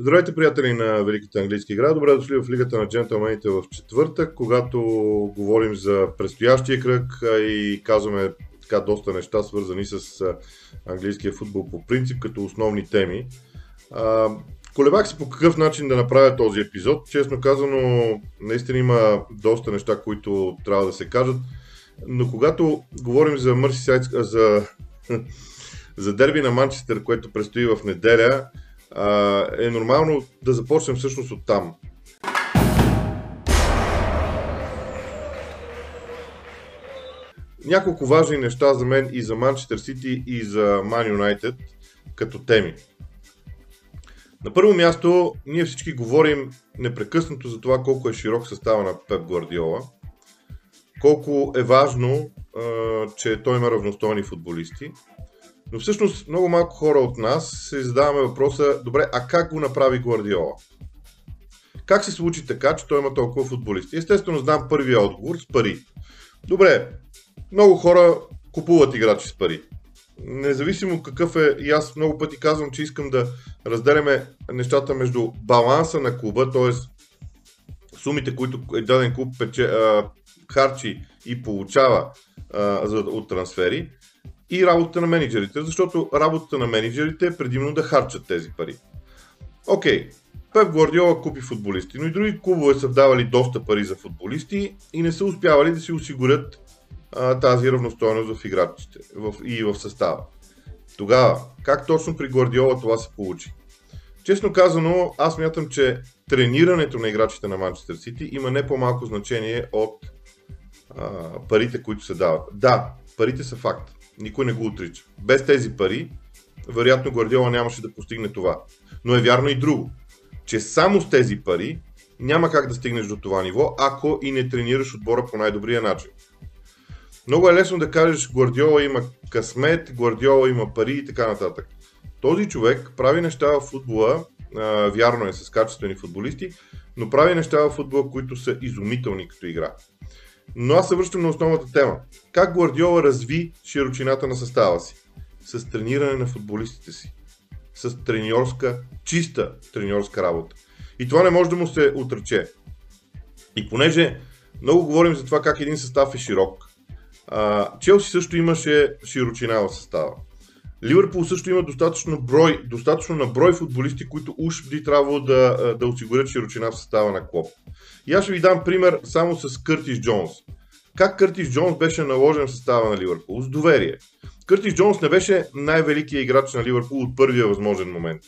Здравейте, приятели на Великата английска игра. Добре дошли в Лигата на джентълмените в четвъртък, когато говорим за предстоящия кръг и казваме така доста неща, свързани с английския футбол по принцип, като основни теми. Колебах се по какъв начин да направя този епизод. Честно казано, наистина има доста неща, които трябва да се кажат. Но когато говорим за Мърсисайд, за, за дерби на Манчестър, което предстои в неделя, е нормално да започнем всъщност от там. Няколко важни неща за мен и за Манчестър Сити и за Ман Юнайтед като теми. На първо място, ние всички говорим непрекъснато за това колко е широк състава на Пеп Гвардиола, колко е важно, че той има равностойни футболисти но всъщност много малко хора от нас се задаваме въпроса, добре, а как го направи Гвардиола? Как се случи така, че той има толкова футболисти? Естествено, знам първия отговор с пари. Добре, много хора купуват играчи с пари. Независимо какъв е, и аз много пъти казвам, че искам да разделяме нещата между баланса на клуба, т.е. сумите, които даден клуб пече, а, харчи и получава а, за, от трансфери, и работата на менеджерите, защото работата на менеджерите е предимно да харчат тези пари. Окей, okay. Пеп Гвардиола купи футболисти, но и други клубове са давали доста пари за футболисти и не са успявали да си осигурят а, тази равностойност в играчите в, и в състава. Тогава, как точно при Гвардиола това се получи? Честно казано, аз мятам, че тренирането на играчите на Манчестър Сити има не по-малко значение от а, парите, които се дават. Да, парите са факт. Никой не го отрича. Без тези пари, вероятно Гвардиола нямаше да постигне това. Но е вярно и друго, че само с тези пари няма как да стигнеш до това ниво, ако и не тренираш отбора по най-добрия начин. Много е лесно да кажеш Гвардиола има късмет, Гвардиола има пари и така нататък. Този човек прави неща в футбола, вярно е с качествени футболисти, но прави неща в футбола, които са изумителни като игра. Но аз се връщам на основната тема. Как Гвардиола разви широчината на състава си? С трениране на футболистите си. С треньорска, чиста треньорска работа. И това не може да му се отрече. И понеже много говорим за това как един състав е широк, Челси също имаше широчина в състава. Ливърпул също има достатъчно, брой, достатъчно на брой футболисти, които уж би трябвало да, да осигурят широчина в състава на Клоп. И аз ще ви дам пример само с Къртис Джонс. Как Къртис Джонс беше наложен в състава на Ливърпул? С доверие. Къртис Джонс не беше най-великият играч на Ливърпул от първия възможен момент.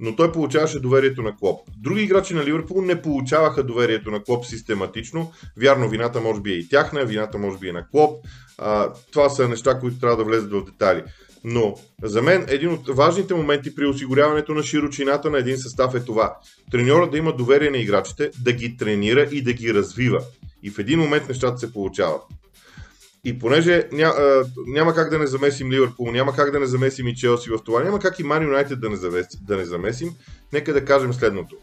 Но той получаваше доверието на Клоп. Други играчи на Ливърпул не получаваха доверието на Клоп систематично. Вярно, вината може би е и тяхна, вината може би е на Клоп. А, това са неща, които трябва да влезат в детали. Но за мен един от важните моменти при осигуряването на широчината на един състав е това. Треньорът да има доверие на играчите, да ги тренира и да ги развива. И в един момент нещата се получават. И понеже ня, а, няма как да не замесим Ливърпул, няма как да не замесим и Челси в това, няма как и Ман Юнайтед да, не да не замесим, нека да кажем следното.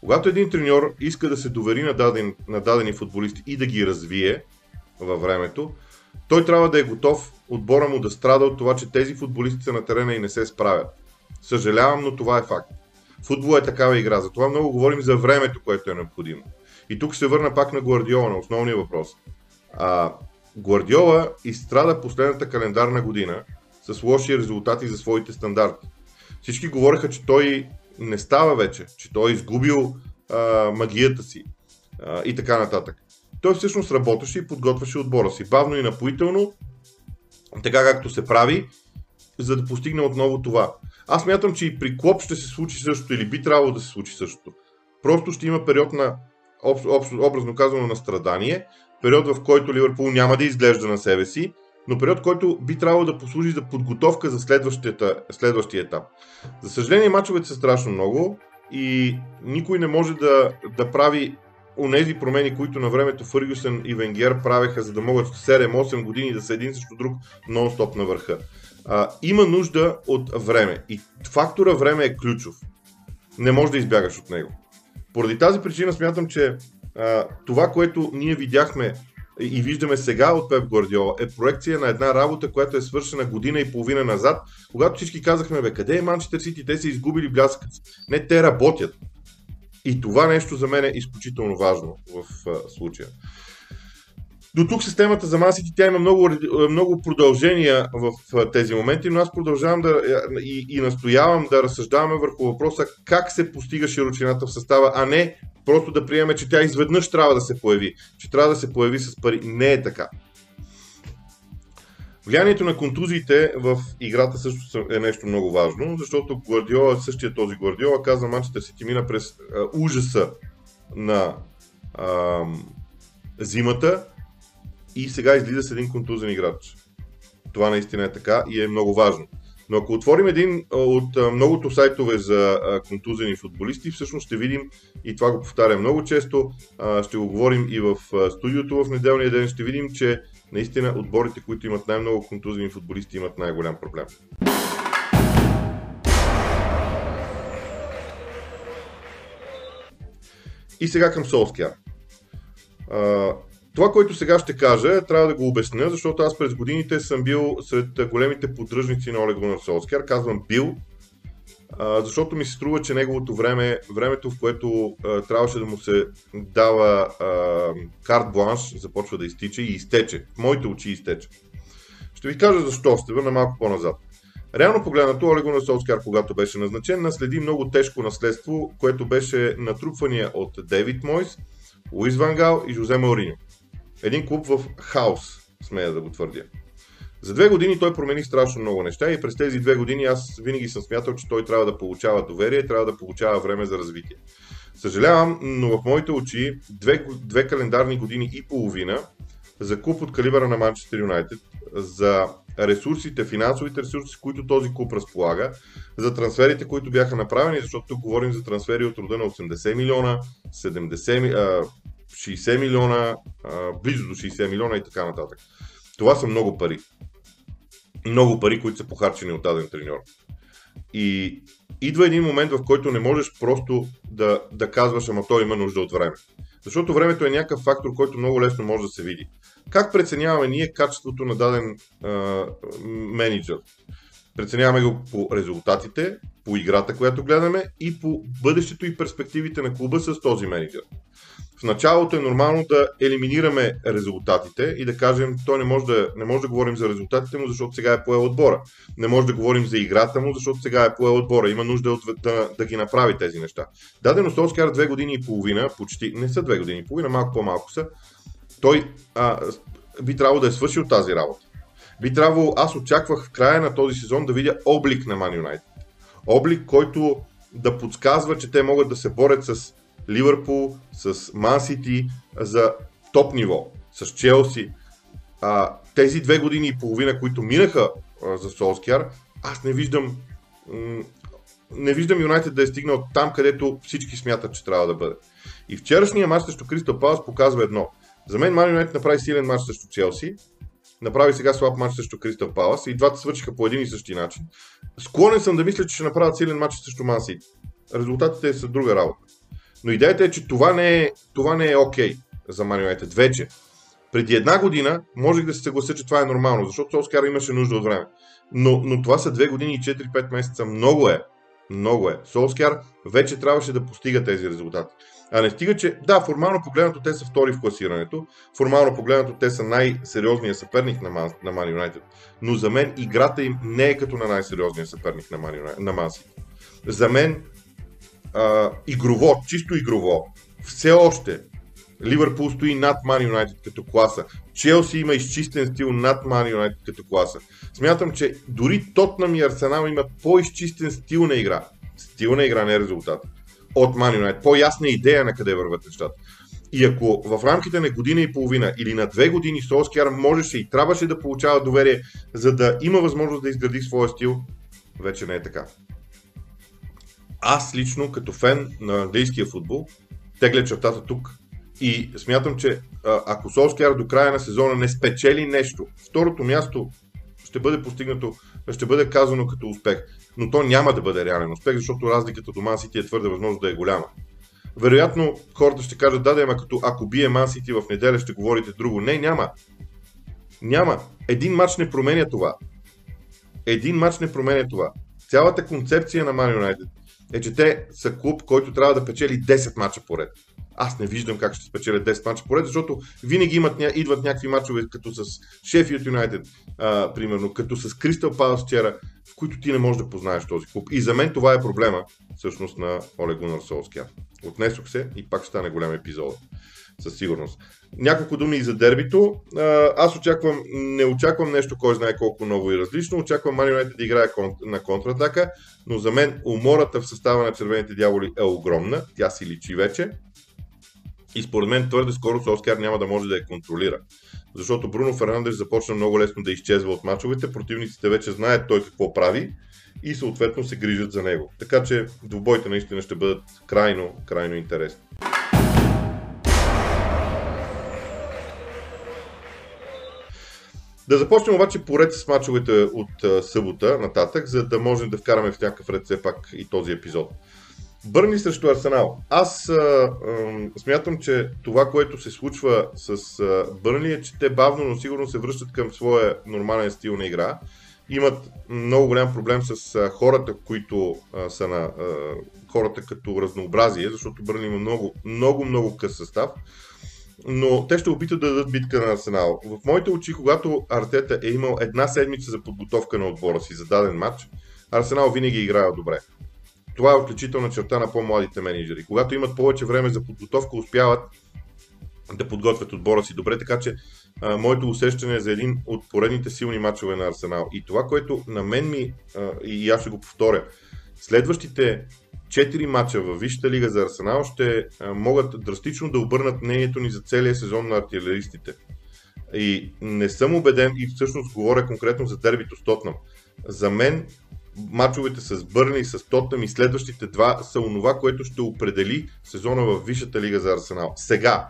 Когато един треньор иска да се довери на, даден, на дадени футболисти и да ги развие във времето, той трябва да е готов отбора му да страда от това, че тези футболисти са на терена и не се справят. Съжалявам, но това е факт. Футбол е такава игра, затова много говорим за времето, което е необходимо. И тук се върна пак на Гвардиола, на основния въпрос. А, Гвардиола изстрада последната календарна година с лоши резултати за своите стандарти. Всички говореха, че той не става вече, че той е изгубил а, магията си а, и така нататък. Той всъщност работеше и подготвяше отбора си. Бавно и напоително, така както се прави, за да постигне отново това. Аз мятам, че и при Клоп ще се случи същото или би трябвало да се случи същото. Просто ще има период на, об, об, образно казано, на страдание, период в който Ливърпул няма да изглежда на себе си, но период, който би трябвало да послужи за подготовка за следващия етап. За съжаление, мачовете са страшно много и никой не може да, да прави онези промени, които на времето Фъргюсън и Венгер правеха, за да могат 7-8 години да са един срещу друг нон-стоп на върха. Има нужда от време и фактора време е ключов. Не можеш да избягаш от него. Поради тази причина смятам, че а, това, което ние видяхме и виждаме сега от Пеп Гвардиола е проекция на една работа, която е свършена година и половина назад, когато всички казахме, бе, къде е Манчестър Сити, те са изгубили бляскът. Не, те работят. И това нещо за мен е изключително важно в а, случая. До тук системата за масите, тя има много, много продължения в тези моменти, но аз продължавам да и, и настоявам да разсъждаваме върху въпроса как се постига широчината в състава, а не просто да приеме, че тя изведнъж трябва да се появи, че трябва да се появи с пари. Не е така. Влиянието на контузиите в играта също е нещо много важно, защото Гвардиола, същия този Гвардиола, каза Манчестър Сити мина през а, ужаса на а, зимата и сега излиза с един контузен играч. Това наистина е така и е много важно. Но ако отворим един от многото сайтове за контузени футболисти, всъщност ще видим, и това го повтарям много често, ще го говорим и в студиото в неделния ден, ще видим, че наистина отборите, които имат най-много контузени футболисти, имат най-голям проблем. И сега към Солския. Това, което сега ще кажа, трябва да го обясня, защото аз през годините съм бил сред големите поддръжници на Олег Гунар Солскияр. Казвам бил, защото ми се струва, че неговото време, времето в което а, трябваше да му се дава а, карт бланш, започва да изтича и изтече. В моите очи изтече. Ще ви кажа защо, ще върна малко по-назад. Реално погледнато, Олег Гунар Солскияр, когато беше назначен, наследи много тежко наследство, което беше натрупвания от Дейвид Мойс, Луис Вангал и Жозе Мауриньо. Един клуб в хаос, смея да го твърдя. За две години той промени страшно много неща и през тези две години аз винаги съм смятал, че той трябва да получава доверие, трябва да получава време за развитие. Съжалявам, но в моите очи две, две календарни години и половина за клуб от калибъра на Манчестър Юнайтед, за ресурсите, финансовите ресурси, които този клуб разполага, за трансферите, които бяха направени, защото тук говорим за трансфери от рода на 80 милиона, 70, 60 милиона, близо до 60 милиона и така нататък. Това са много пари. Много пари, които са похарчени от даден треньор. И идва един момент, в който не можеш просто да, да казваш, ама той има нужда от време. Защото времето е някакъв фактор, който много лесно може да се види. Как преценяваме ние качеството на даден а, менеджер? Преценяваме го по резултатите, по играта, която гледаме и по бъдещето и перспективите на клуба с този менеджер в началото е нормално да елиминираме резултатите и да кажем, той не може да, не може да говорим за резултатите му, защото сега е поел отбора. Не може да говорим за играта му, защото сега е поел отбора. Има нужда от, да, да ги направи тези неща. Дадено Солскияр две години и половина, почти, не са две години и половина, малко по-малко са, той а, би трябвало да е свършил тази работа. Би трябвало, аз очаквах в края на този сезон да видя облик на Man United. Облик, който да подсказва, че те могат да се борят с Ливърпул, с Ман Сити за топ ниво, с Челси. А, тези две години и половина, които минаха а, за Солскияр, аз не виждам м- не виждам Юнайтед да е стигнал там, където всички смятат, че трябва да бъде. И вчерашния матч срещу Кристал Палас показва едно. За мен Ман Юнайтед направи силен матч срещу Челси, направи сега слаб матч срещу Кристал Палас и двата свършиха по един и същи начин. Склонен съм да мисля, че ще направят силен матч срещу Ман Сити. Резултатите са друга работа. Но идеята е, че това не е, това не е окей за Man United. Вече. Преди една година можех да се съглася, че това е нормално, защото Солскар имаше нужда от време. Но, но това са две години и 4-5 месеца. Много е. Много е. Солскар вече трябваше да постига тези резултати. А не стига, че да, формално погледнато те са втори в класирането, формално погледнато те са най-сериозният съперник на Man, на Man United, но за мен играта им не е като на най-сериозния съперник на United, на Man City. За мен а, игрово, чисто игрово, все още Ливърпул стои над Ман Юнайтед като класа. Челси има изчистен стил над Ман Юнайтед като класа. Смятам, че дори Тотнам и Арсенал имат по-изчистен стил на игра. Стил на игра, не резултат. От Ман Юнайтед. По-ясна идея на къде върват нещата. И ако в рамките на година и половина или на две години Солскияр можеше и трябваше да получава доверие, за да има възможност да изгради своя стил, вече не е така аз лично, като фен на английския футбол, тегля чертата тук. И смятам, че ако Солскияр до края на сезона не спечели нещо, второто място ще бъде постигнато, ще бъде казано като успех. Но то няма да бъде реален успех, защото разликата до Ман Сити е твърде възможно да е голяма. Вероятно хората ще кажат, да, да, ама като ако бие Ман Сити в неделя ще говорите друго. Не, няма. Няма. Един матч не променя това. Един матч не променя това. Цялата концепция на Man United е, че те са клуб, който трябва да печели 10 мача поред. Аз не виждам как ще спечелят 10 мача поред, защото винаги имат, идват някакви мачове, като с United, а, примерно, като с Crystal Palace вчера, в които ти не можеш да познаеш този клуб. И за мен това е проблема, всъщност, на Оле Гунар Солския. Отнесох се и пак ще стане голям епизод. Със сигурност. Няколко думи и за дербито. Аз очаквам, не очаквам нещо, кой знае колко ново и различно. Очаквам Мани Юнайтед да играе на контратака, но за мен умората в състава на червените дяволи е огромна. Тя си личи вече. И според мен твърде скоро Солскияр няма да може да я контролира. Защото Бруно Фернандеш започна много лесно да изчезва от мачовете, противниците вече знаят той какво прави и съответно се грижат за него. Така че двубойте наистина ще бъдат крайно, крайно интересни. Да започнем обаче поред с мачовете от събота нататък, за да можем да вкараме в някакъв ред все пак и този епизод. Бърни срещу Арсенал. Аз а, а, смятам, че това, което се случва с а, Бърни е, че те бавно, но сигурно се връщат към своя нормален стил на игра. Имат много голям проблем с а, хората, които а, са на а, хората като разнообразие, защото Бърни има много, много, много къс състав. Но те ще опитат да дадат битка на Арсенал. В моите очи, когато Артета е имал една седмица за подготовка на отбора си за даден матч, Арсенал винаги е играе добре. Това е отличителна черта на по-младите менеджери. Когато имат повече време за подготовка, успяват да подготвят отбора си добре, така че а, моето усещане е за един от поредните силни матчове на Арсенал. И това, което на мен ми, а, и аз ще го повторя, следващите 4 мача във Висшата лига за Арсенал ще могат драстично да обърнат мнението ни за целия сезон на артилеристите. И не съм убеден, и всъщност говоря конкретно за дербито с Тотнам. За мен мачовете с Бърни, с Тотнам и следващите два са онова, което ще определи сезона в Висшата лига за Арсенал. Сега,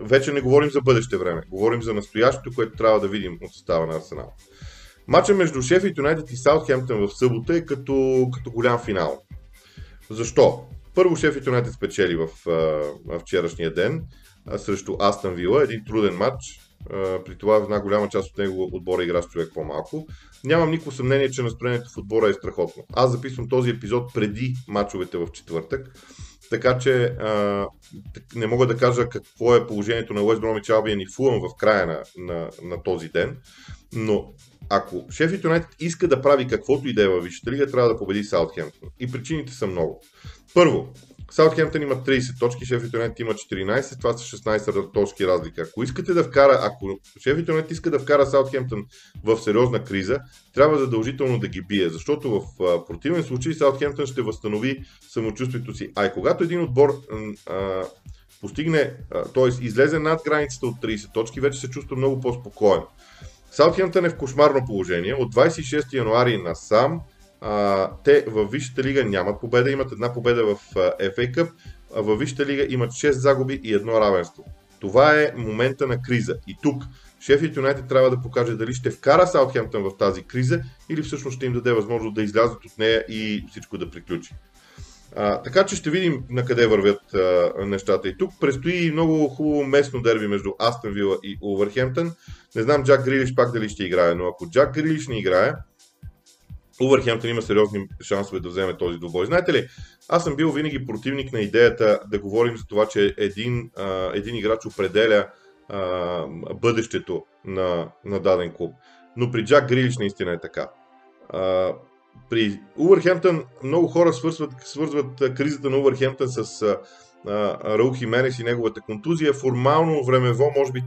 вече не говорим за бъдеще време, говорим за настоящето, което трябва да видим от състава на Арсенал. Мача между Шеф Юнайтед и Саутхемптън в събота е като, като голям финал. Защо? Първо Шеф Юнайтед спечели в, в вчерашния ден срещу Астън Вила, един труден матч, при това една голяма част от него отбора игра с човек по-малко. Нямам никакво съмнение, че настроението в отбора е страхотно. Аз записвам този епизод преди мачовете в четвъртък, така че а, не мога да кажа какво е положението на Уест Бромич Албиен и Фулъм в края на, на, на този ден, но ако Шеф Юнайтед иска да прави каквото и да е във Висшата лига, трябва да победи Саутхемптън. И причините са много. Първо, Саутхемптън има 30 точки, Шеф Юнайтед има 14, това са 16 точки разлика. Ако искате да вкара, ако Шеф Юнайтед иска да вкара Саутхемптън в сериозна криза, трябва задължително да ги бие, защото в противен случай Саутхемптън ще възстанови самочувствието си. А и когато един отбор постигне, т.е. излезе над границата от 30 точки, вече се чувства много по-спокоен. Саутхемптън е в кошмарно положение. От 26 януари насам а, те във Висшата лига нямат победа, имат една победа в FA Cup, а във Висшата лига имат 6 загуби и едно равенство. Това е момента на криза. И тук Шефът Юнайтед трябва да покаже дали ще вкара Саутхемптън в тази криза или всъщност ще им даде възможност да излязат от нея и всичко да приключи. А, така че ще видим на къде вървят а, нещата. И тук предстои много хубаво местно дерби между Астън Вила и Увърхемптън. Не знам Джак Грилиш пак дали ще играе, но ако Джак Грилиш не играе, Увърхемптън има сериозни шансове да вземе този двубой. Знаете ли, аз съм бил винаги противник на идеята да говорим за това, че един, а, един играч определя а, бъдещето на, на даден клуб. Но при Джак Грилиш наистина е така. А, при Увърхемптън много хора свързват, свързват кризата на Увърхемптън с Раул Хименес и неговата контузия. Формално, времево, може би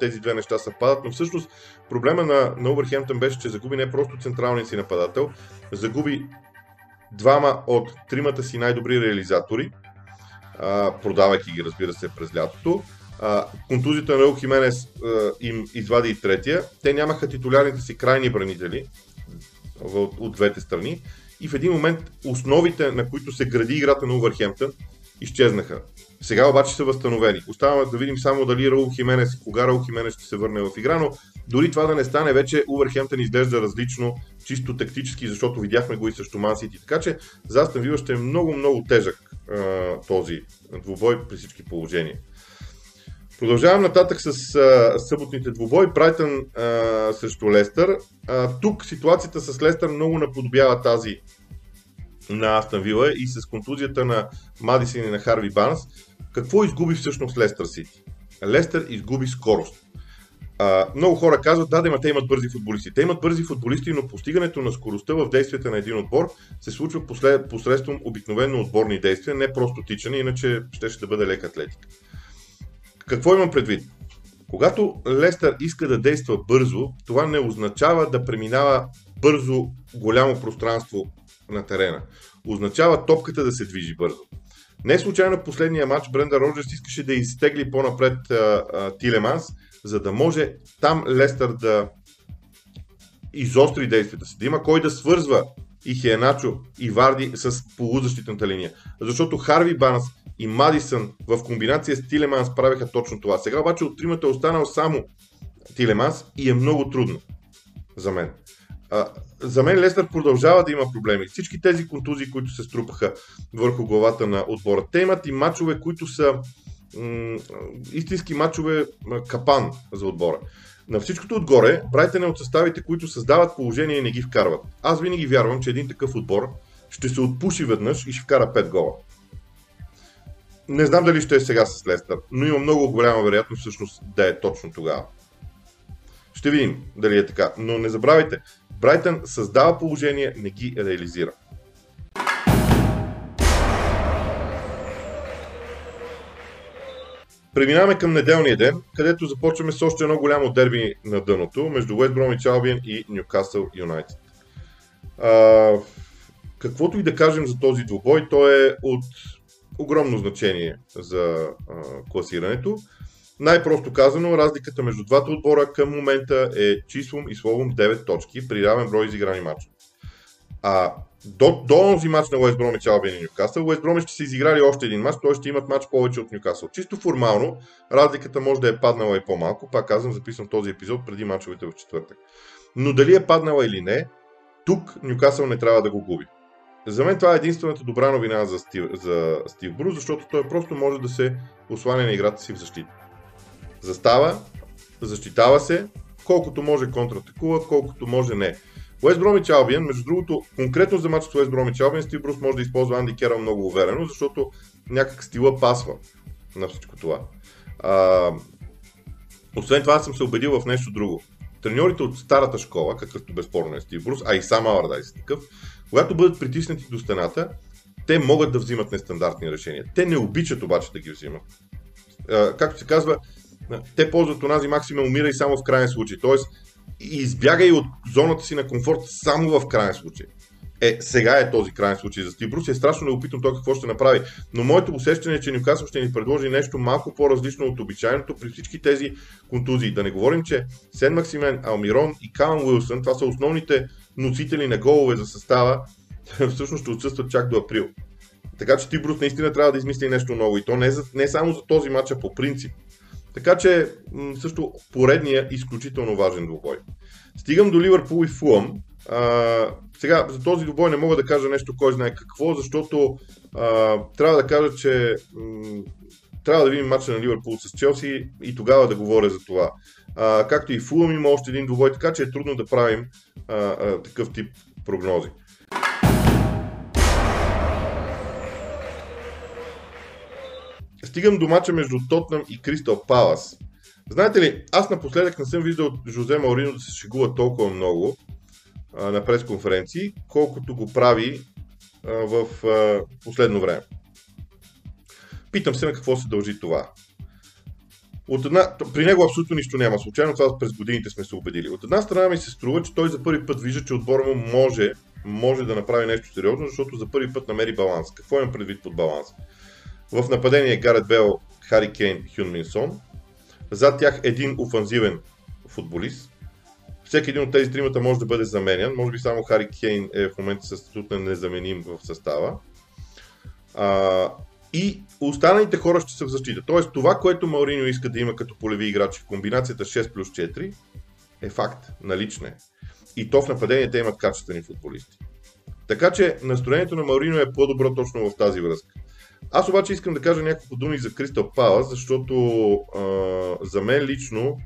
тези две неща съвпадат, но всъщност проблема на, на Увърхемптън беше, че загуби не просто централния си нападател, загуби двама от тримата си най-добри реализатори, продавайки ги, разбира се, през лятото. контузията на Раул Хименес им извади и третия. Те нямаха титулярните си крайни бранители, от, двете страни. И в един момент основите, на които се гради играта на Увърхемптън, изчезнаха. Сега обаче са възстановени. Оставаме да видим само дали Раул Хименес, кога Раул Хименес ще се върне в игра, но дори това да не стане, вече Увърхемптън изглежда различно, чисто тактически, защото видяхме го и срещу Мансити. Така че за Астън Вила ще е много, много тежък този двубой при всички положения. Продължавам нататък с а, съботните двубой. Брайтън а, срещу Лестър. А, тук ситуацията с Лестър много наподобява тази на Астан Вила и с контузията на Мадисин и на Харви Банс. Какво изгуби всъщност Лестър Сити? Лестър изгуби скорост. А, много хора казват, да, да, те имат бързи футболисти. Те имат бързи футболисти, но постигането на скоростта в действията на един отбор се случва послед, посредством обикновено отборни действия, не просто тичане, иначе ще, ще бъде лек атлетика. Какво имам предвид? Когато Лестър иска да действа бързо, това не означава да преминава бързо голямо пространство на терена. Означава топката да се движи бързо. Не случайно последния матч Бренда Роджерс искаше да изтегли по-напред а, а, Тилеманс, за да може там Лестър да изостри действията си, да има кой да свързва и Хеначо и Варди с полузащитната линия. Защото Харви Банс и Мадисън в комбинация с Тилеманс правиха точно това. Сега обаче от тримата е останал само Тилеманс и е много трудно за мен. А, за мен Лестър продължава да има проблеми. Всички тези контузии, които се струпаха върху главата на отбора, те имат и матчове, които са м- истински матчове капан за отбора. На всичкото отгоре, Брайтън е от съставите, които създават положение и не ги вкарват. Аз винаги вярвам, че един такъв отбор ще се отпуши веднъж и ще вкара 5 гола. Не знам дали ще е сега с Лестър, но има много голяма вероятност всъщност да е точно тогава. Ще видим дали е така. Но не забравяйте, Брайтън създава положение, не ги реализира. Преминаваме към неделния ден, където започваме с още едно голямо дерби на дъното между Уест Бромич Албиен и Ньюкасъл Юнайтед. Каквото и да кажем за този двубой, той е от огромно значение за а, класирането. Най-просто казано, разликата между двата отбора към момента е числом и словом 9 точки при равен брой изиграни матча. А до, до този матч на Уест Бромич Албин и Ньюкасъл, Уест Бромич ще са изиграли още един матч, т.е. ще имат матч повече от Ньюкасъл. Чисто формално, разликата може да е паднала и по-малко, пак казвам, записвам този епизод преди мачовете в четвъртък. Но дали е паднала или не, тук Ньюкасъл не трябва да го губи. За мен това е единствената добра новина за Стив, за Стив Брус, защото той просто може да се осланя на играта си в защита. Застава, защитава се, колкото може контратакува, колкото може не. Уест Бромич Албиен, между другото, конкретно за матча с Уест Бромич Албиен, Стив Брус може да използва Анди Керал много уверено, защото някак стила пасва на всичко това. А, освен това, съм се убедил в нещо друго. Треньорите от старата школа, какъвто безспорно е Стив Брус, а и сам Алардайс такъв, когато бъдат притиснати до стената, те могат да взимат нестандартни решения. Те не обичат обаче да ги взимат. Както се казва, те ползват онази максима умира и само в крайен случай. Тоест, избягай от зоната си на комфорт само в крайен случай. Е, сега е този крайен случай за Стив Брус. Е страшно неопитно той какво ще направи. Но моето усещане е, че Нюкасъл ще ни предложи нещо малко по-различно от обичайното при всички тези контузии. Да не говорим, че Сен Максимен, Алмирон и Калан Уилсън, това са основните носители на голове за състава, всъщност ще отсъстват чак до април. Така че Стив Брус наистина трябва да измисли нещо ново. И то не, за, не само за този матч, а по принцип. Така че също поредния изключително важен двубой. Стигам до Ливърпул и Фулъм. Сега, за този двубой не мога да кажа нещо кой знае какво, защото а, трябва да кажа, че м- трябва да видим матча на Ливърпул с Челси и тогава да говоря за това. А, както и Фулъм има още един двубой, така че е трудно да правим а, а, такъв тип прогнози. Стигам до мача между Тотнам и Кристал Палас. Знаете ли, аз напоследък не съм виждал Жозе Маурино да се шегува толкова много а, на пресконференции, колкото го прави а, в а, последно време. Питам се на какво се дължи това. От една, при него абсолютно нищо няма. Случайно това през годините сме се убедили. От една страна ми се струва, че той за първи път вижда, че отбора му може, може да направи нещо сериозно, защото за първи път намери баланс. Какво имам предвид под баланс? В нападение Гарет Бел, Хари Кейн, Хюн Минсон. Зад тях един офанзивен футболист. Всеки един от тези тримата може да бъде заменен. Може би само Хари Кейн е в момента със статут на незаменим в състава. А, и останалите хора ще са в защита. Тоест това, което Мауриньо иска да има като полеви играчи в комбинацията 6 плюс 4 е факт, налично е. И то в нападение те имат качествени футболисти. Така че настроението на Мауриньо е по-добро точно в тази връзка. Аз обаче искам да кажа няколко думи за Кристал Палас, защото а, за мен лично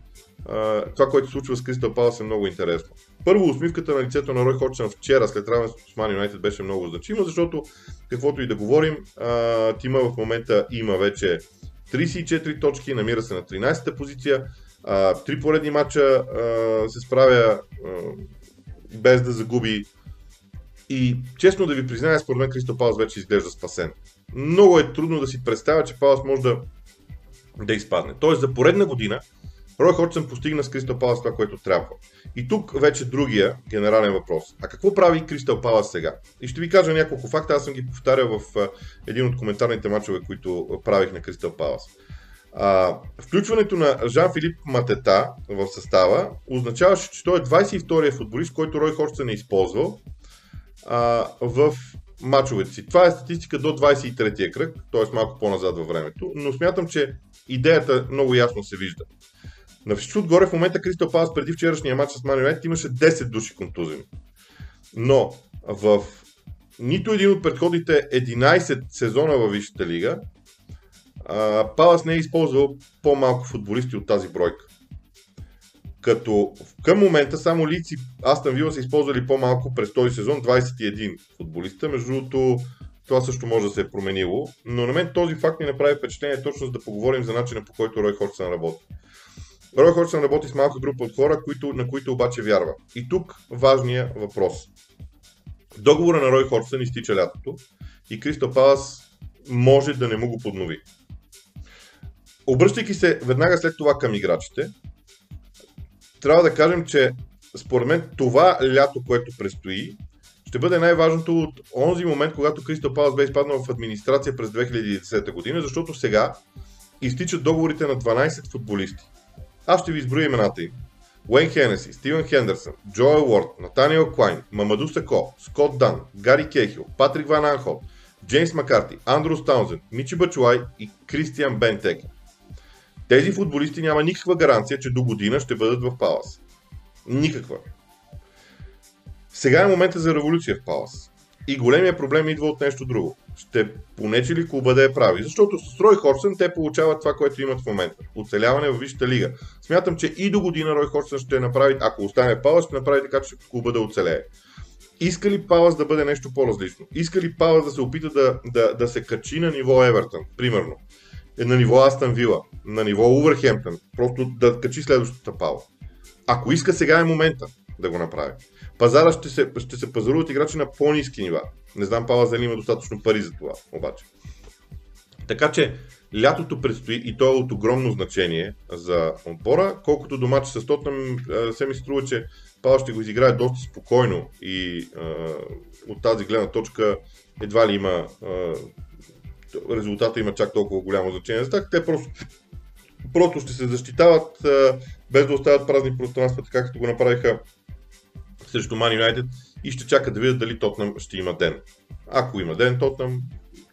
а, това, което случва с Кристал Палас е много интересно. Първо, усмивката на лицето на Рой Ходжсън вчера след равенството с Ман Юнайтед беше много значима, защото каквото и да говорим, а, тима в момента има вече 34 точки, намира се на 13-та позиция, а, три поредни матча а, се справя а, без да загуби и честно да ви призная, според мен Кристо Палас вече изглежда спасен. Много е трудно да си представя, че Палас може да, да изпадне. Тоест за поредна година Рой Ходжсън постигна с Кристал Палас това, което трябва. И тук вече другия генерален въпрос. А какво прави Кристал Палас сега? И ще ви кажа няколко факта, аз съм ги повтарял в един от коментарните мачове, които правих на Кристал Палас. А, включването на Жан-Филип Матета в състава означаваше, че той е 22-я футболист, който Рой Ходжсън е използвал а, в мачовете си. Това е статистика до 23-я кръг, т.е. малко по-назад във времето, но смятам, че идеята много ясно се вижда. На всичко отгоре в момента Кристал Палас преди вчерашния матч с Ман имаше 10 души контузени. Но в нито един от предходните 11 сезона във Висшата лига Палас не е използвал по-малко футболисти от тази бройка. Като към момента само Лици Астан Вила са използвали по-малко през този сезон 21 футболиста. Между другото, това също може да се е променило. Но на мен този факт ми направи впечатление точно за да поговорим за начина по който Рой Хорсън работи. Рой Ходжсън работи с малка група от хора, които, на които обаче вярва. И тук важният въпрос. Договора на Рой Ходжсън изтича лятото и Кристо Палас може да не му го поднови. Обръщайки се веднага след това към играчите, трябва да кажем, че според мен това лято, което предстои, ще бъде най-важното от онзи момент, когато Кристо Палас бе изпаднал в администрация през 2010 година, защото сега изтичат договорите на 12 футболисти. Аз ще ви изброя имената им. Уейн Хенеси, Стивен Хендерсън, Джоел Уорд, Натаниел Клайн, Мамаду Сако, Скот Дан, Гари Кехил, Патрик Ван Анхол, Джеймс Макарти, Андрус Таунзен, Мичи Бачуай и Кристиан Бентеке. Тези футболисти няма никаква гаранция, че до година ще бъдат в Палас. Никаква. Сега е момента за революция в Палас. И големия проблем идва от нещо друго. Ще понече ли клуба да я прави? Защото с Рой Хорсън те получават това, което имат в момента. Оцеляване в Висшата лига. Смятам, че и до година Рой Хорсън ще направи, ако остане Палас, ще направи така, че клуба да оцелее. Иска ли Палас да бъде нещо по-различно? Иска ли Палас да се опита да, да, да се качи на ниво Евертън, примерно? Е на ниво Астан Вила, на ниво Увърхемптън, просто да качи следващата пала. Ако иска, сега е момента да го направи. Пазара ще се, ще се пазаруват играчи на по-низки нива. Не знам Пала дали има достатъчно пари за това, обаче. Така че лятото предстои и то е от огромно значение за отбора, колкото до матча с Тотнам се ми струва, че Пала ще го изиграе доста спокойно и а, от тази гледна точка едва ли има а, резултата има чак толкова голямо значение за тях. Те просто, просто ще се защитават без да оставят празни пространства, така като го направиха срещу Man United и ще чакат да видят дали Тотнам ще има ден. Ако има ден, Тотнам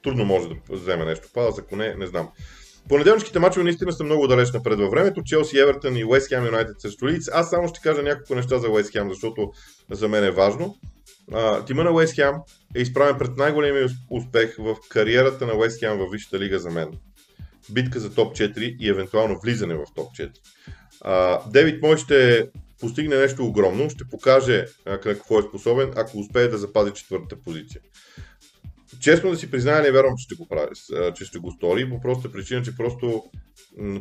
трудно може да вземе нещо. Палас, ако не, не знам. Понеделничките мачове наистина са много далеч напред във времето. Челси, Евертън и Уест Хем Юнайтед срещу Лиц. Аз само ще кажа няколко неща за Уест Хем, защото за мен е важно. Тима на Уест Хем е изправен пред най-големия успех в кариерата на Уест Хем във Висшата лига за мен. Битка за топ 4 и евентуално влизане в топ 4. А, Девид Мой ще постигне нещо огромно, ще покаже а, какво е способен, ако успее да запази четвъртата позиция. Честно да си призная, не вярвам, че ще го прави, че ще го стори, по простата причина, че просто,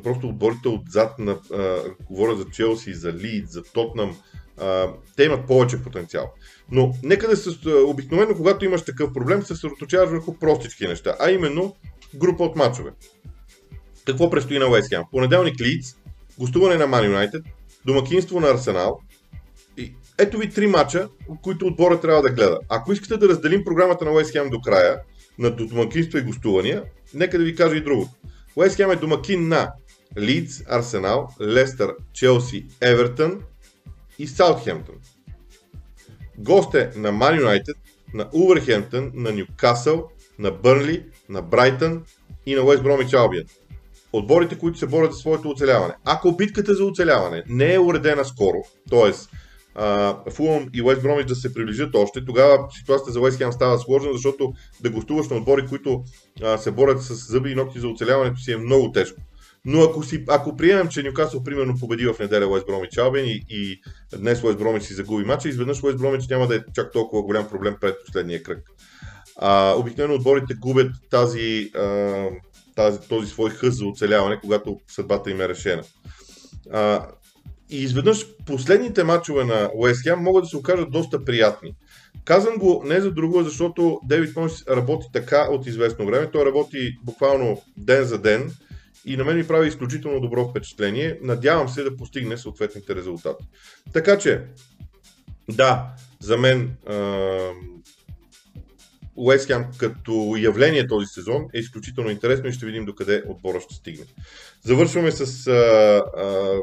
просто отборите отзад на, а, говоря за Челси, за Лид, за Тотнам, те имат повече потенциал. Но нека да се, обикновено, когато имаш такъв проблем, се съсредоточаваш върху простички неща, а именно група от мачове. Какво предстои на Уест Понеделник Лидс, гостуване на Man United, домакинство на Арсенал. И ето ви три мача, които отбора трябва да гледа. Ако искате да разделим програмата на Уест Хем до края, на домакинство и гостувания, нека да ви кажа и другото. Уест Хем е домакин на Лидс, Арсенал, Лестър, Челси, Евертън и Саутхемптън. Гост е на Ман Юнайтед, на Увърхемптън, на Ньюкасъл, на Бърнли, на Брайтън и на Уест Бромич Албиан отборите, които се борят за своето оцеляване. Ако битката за оцеляване не е уредена скоро, т.е. Фулъм и Уест Бромич да се приближат още, тогава ситуацията за Уест Хем става сложна, защото да гостуваш на отбори, които а, се борят с зъби и ногти за оцеляването си е много тежко. Но ако, си, ако приемем, че Нюкасъл примерно победи в неделя Уест Бромич Албен и, и днес Уест Бромич си загуби матча, изведнъж Уест Бромич няма да е чак толкова голям проблем пред последния кръг. А, обикновено отборите губят тази, а, тази, този свой хъз за оцеляване, когато съдбата им е решена. А, и изведнъж последните матчове на Уест Хем могат да се окажат доста приятни. Казвам го не за друго, защото Дейвид Мойс работи така от известно време. Той работи буквално ден за ден и на мен ми прави изключително добро впечатление. Надявам се да постигне съответните резултати. Така че, да, за мен Уест като явление този сезон е изключително интересно и ще видим докъде отбора ще стигне. Завършваме с а, а,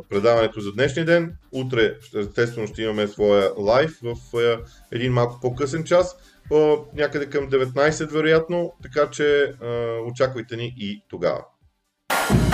предаването за днешния ден. Утре, естествено, ще имаме своя лайв в а, един малко по-късен час, а, някъде към 19 вероятно, така че а, очаквайте ни и тогава. you